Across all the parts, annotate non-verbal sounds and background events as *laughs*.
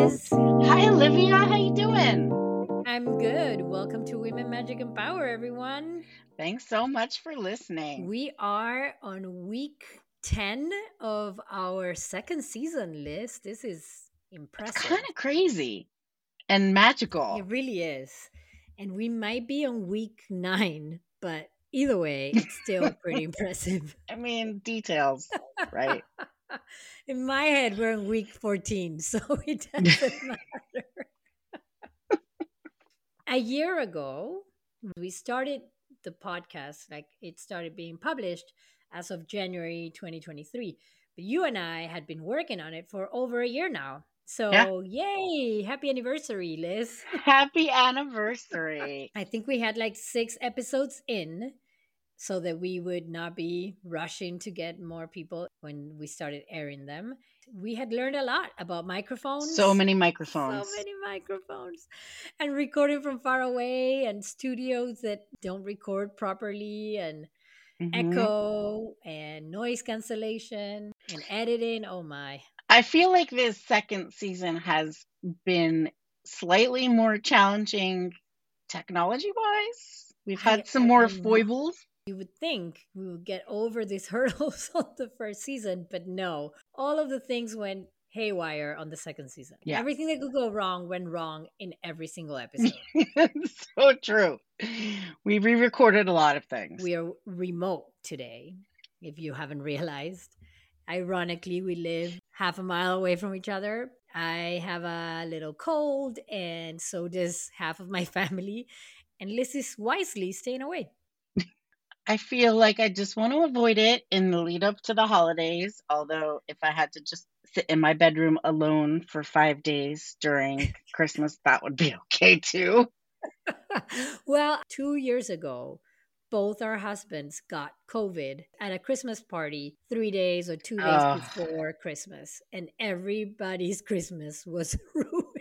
Liz. Hi, Olivia. How you doing? I'm good. Welcome to Women Magic and Power, everyone. Thanks so much for listening. We are on week 10 of our second season, Liz. This is impressive. It's kind of crazy and magical. It really is. And we might be on week nine, but either way, it's still pretty *laughs* impressive. I mean, details, right? *laughs* *laughs* In my head, we're in week 14, so *laughs* it doesn't *laughs* matter. a year ago, we started the podcast, like it started being published as of January 2023. But you and I had been working on it for over a year now. So, yeah. yay! Happy anniversary, Liz. Happy anniversary. I think we had like six episodes in so that we would not be rushing to get more people when we started airing them. We had learned a lot about microphones. *laughs* So many microphones. So many microphones. And recording from far away and studios that don't record properly and mm-hmm. echo and noise cancellation and editing. Oh my. I feel like this second season has been slightly more challenging technology wise. We've had some more foibles you would think we would get over these *laughs* hurdles on the first season, but no. All of the things went haywire on the second season. Yeah. Everything that could go wrong went wrong in every single *laughs* episode. so true. We re recorded a lot of things. We are remote today, if you haven't realized. Ironically, we live half a mile away from each other. I have a little cold, and so does half of my *laughs* family. And Liz is wisely staying away. I feel like I just want to avoid it in the lead up to the holidays. Although, if I had to just sit in my bedroom alone for five days during *laughs* Christmas, that would be okay too. *laughs* well, two years ago, both our husbands got COVID at a Christmas party three days or two days uh, before Christmas, and everybody's *laughs* Christmas was ruined.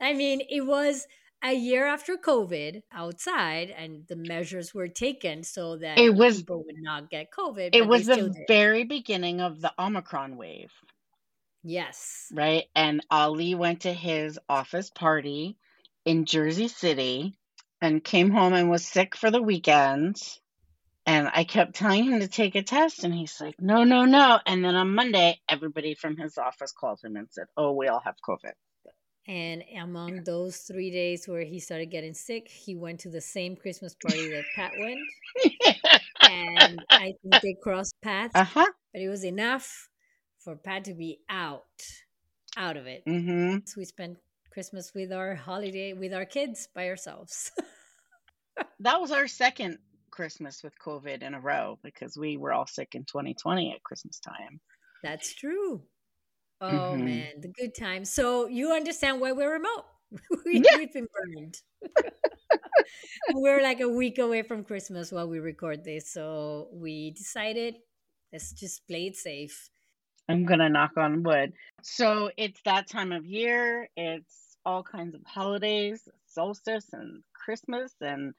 I mean, it was a year after COVID outside, and the measures were taken so that it was, people would not get COVID. It was the very beginning of the Omicron wave. Yes. Right. And Ali went to his office party in Jersey City and came home and was sick for the weekend. And I kept telling him to take a test, and he's like, no, no, no. And then on Monday, everybody from his office called him and said, oh, we all have COVID. And among those three days where he started getting sick, he went to the same Christmas party that Pat went. *laughs* and I think they crossed paths. Uh-huh. But it was enough for Pat to be out, out of it. Mm-hmm. So we spent Christmas with our holiday, with our kids by ourselves. *laughs* that was our second Christmas with COVID in a row because we were all sick in 2020 at Christmas time. That's true. Oh mm-hmm. man, the good times. So you understand why we're remote. *laughs* we, yeah. We've been burned. *laughs* we're like a week away from Christmas while we record this. So we decided let's just play it safe. I'm gonna knock on wood. So it's that time of year. It's all kinds of holidays, solstice and Christmas and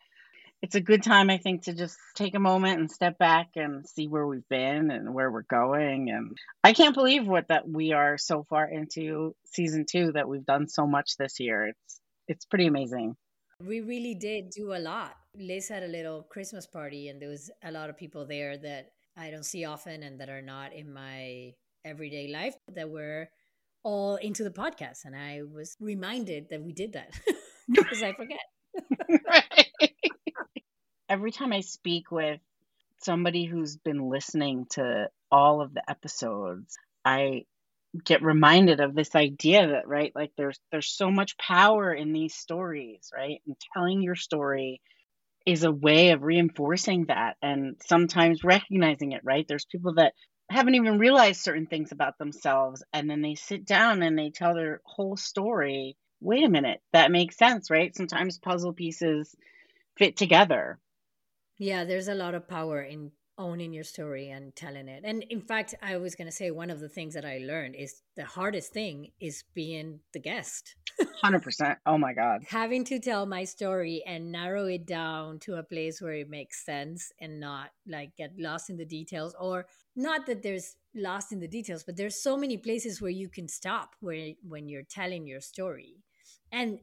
it's a good time, I think, to just take a moment and step back and see where we've been and where we're going. And I can't believe what that we are so far into season two that we've done so much this year. It's it's pretty amazing. We really did do a lot. Liz had a little Christmas party, and there was a lot of people there that I don't see often and that are not in my everyday life that were all into the podcast. And I was reminded that we did that *laughs* because I forget. *laughs* right every time I speak with somebody who's been listening to all of the episodes, I get reminded of this idea that right like there's there's so much power in these stories right? And telling your story is a way of reinforcing that and sometimes recognizing it right? There's people that haven't even realized certain things about themselves and then they sit down and they tell their whole story. Wait a minute that makes sense right? Sometimes puzzle pieces fit together yeah, there's a lot of power in owning your story and telling it. And in fact, I was going to say one of the things that I learned is the hardest thing is being the guest. 100%. Oh my God. Having to tell my story and narrow it down to a place where it makes sense and not like get lost in the details or not that there's lost in the details, but there's so many places where you can stop where when you're telling your story. And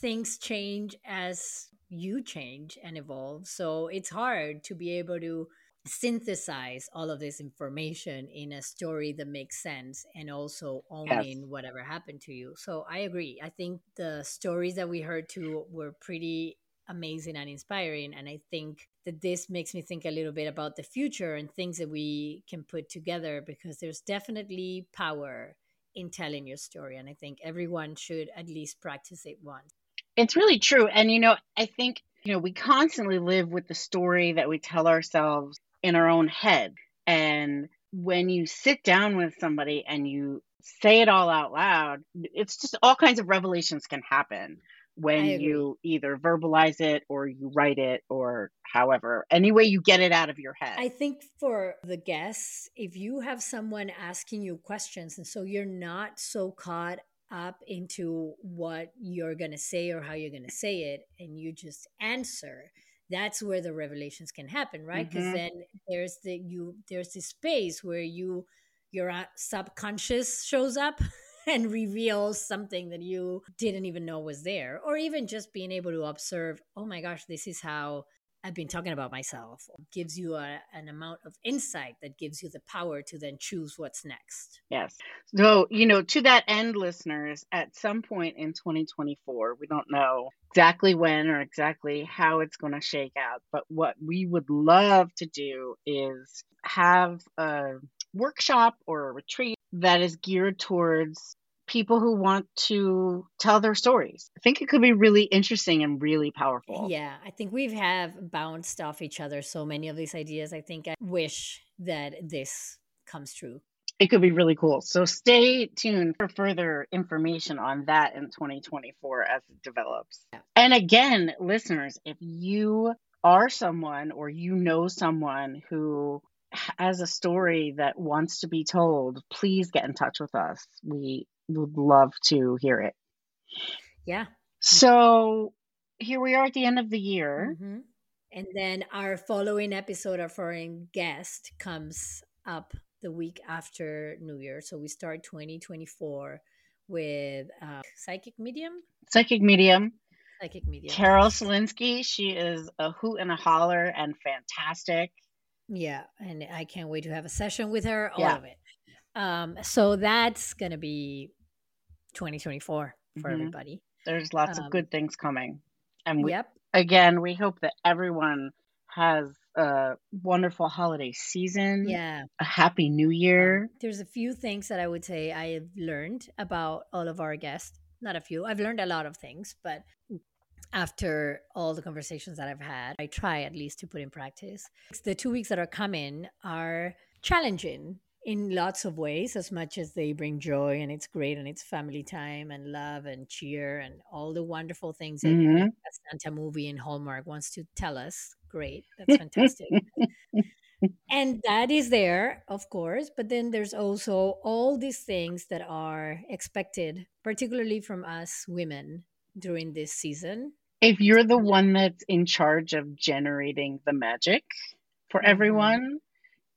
things change as you change and evolve. So it's hard to be able to synthesize all of this information in a story that makes sense and also owning yes. whatever happened to you. So I agree. I think the stories that we heard too were pretty amazing and inspiring. And I think that this makes me think a little bit about the future and things that we can put together because there's definitely power in telling your story. And I think everyone should at least practice it once. It's really true. And, you know, I think, you know, we constantly live with the story that we tell ourselves in our own head. And when you sit down with somebody and you say it all out loud, it's just all kinds of revelations can happen when you either verbalize it or you write it or however any way you get it out of your head i think for the guests if you have someone asking you questions and so you're not so caught up into what you're going to say or how you're going to say it and you just answer that's where the revelations can happen right because mm-hmm. then there's the you there's this space where you your uh, subconscious shows up *laughs* and reveals something that you didn't even know was there or even just being able to observe oh my gosh this is how I've been talking about myself gives you a, an amount of insight that gives you the power to then choose what's next. Yes. So, you know, to that end, listeners, at some point in 2024, we don't know exactly when or exactly how it's going to shake out, but what we would love to do is have a workshop or a retreat that is geared towards people who want to tell their stories. I think it could be really interesting and really powerful. Yeah, I think we have bounced off each other so many of these ideas. I think I wish that this comes true. It could be really cool. So stay tuned for further information on that in 2024 as it develops. Yeah. And again, listeners, if you are someone or you know someone who has a story that wants to be told, please get in touch with us. We would love to hear it. Yeah. So here we are at the end of the year. Mm-hmm. And then our following episode, our foreign guest comes up the week after New Year. So we start 2024 with uh, Psychic Medium. Psychic Medium. Psychic Medium. Carol Selinsky. She is a hoot and a holler and fantastic. Yeah. And I can't wait to have a session with her. All yeah. of it. Um, so that's going to be 2024 for mm-hmm. everybody. There's lots um, of good things coming. And we, yep. again, we hope that everyone has a wonderful holiday season. Yeah. A happy new year. Um, there's a few things that I would say I have learned about all of our guests. Not a few. I've learned a lot of things, but after all the conversations that I've had, I try at least to put in practice. The two weeks that are coming are challenging in lots of ways as much as they bring joy and it's great and it's family time and love and cheer and all the wonderful things that mm-hmm. santa movie in hallmark wants to tell us great that's *laughs* fantastic and that is there of course but then there's also all these things that are expected particularly from us women during this season if you're the one that's in charge of generating the magic for mm-hmm.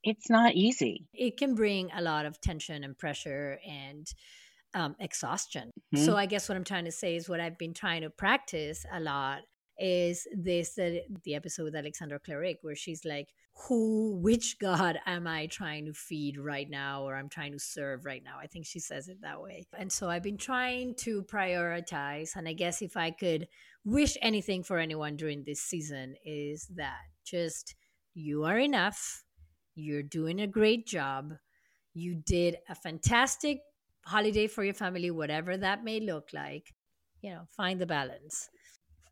It's not easy. It can bring a lot of tension and pressure and um, exhaustion. Mm-hmm. So I guess what I'm trying to say is what I've been trying to practice a lot is this the, the episode with Alexandra Cleric where she's like, who, which God am I trying to feed right now or I'm trying to serve right now? I think she says it that way. And so I've been trying to prioritize. And I guess if I could wish anything for anyone during this season is that just you are enough you're doing a great job. You did a fantastic holiday for your family, whatever that may look like. You know, find the balance.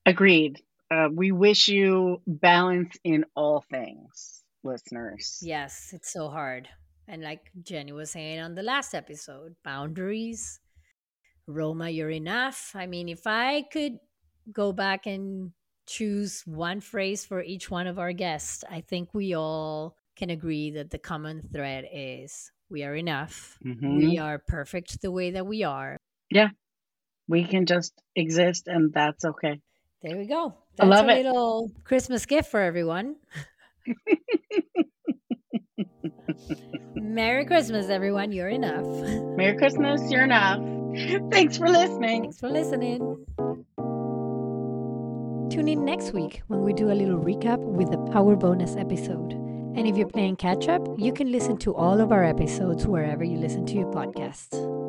Agreed. Uh, we wish you balance in all things, listeners. Yes, it's so hard. And like Jenny was saying on the last episode, boundaries. Roma, you're enough. I mean, if I could go back and choose one phrase for each one of our guests, I think we all can agree that the common thread is we are enough. Mm-hmm. We are perfect the way that we are. Yeah. We can just exist and that's okay. There we go. That's I love a it. little Christmas gift for everyone. *laughs* Merry Christmas, everyone. You're enough. Merry Christmas. You're enough. Thanks for listening. Thanks for listening. Tune in next week when we do a little recap with the Power Bonus episode. And if you're playing catch up, you can listen to all of our episodes wherever you listen to your podcasts.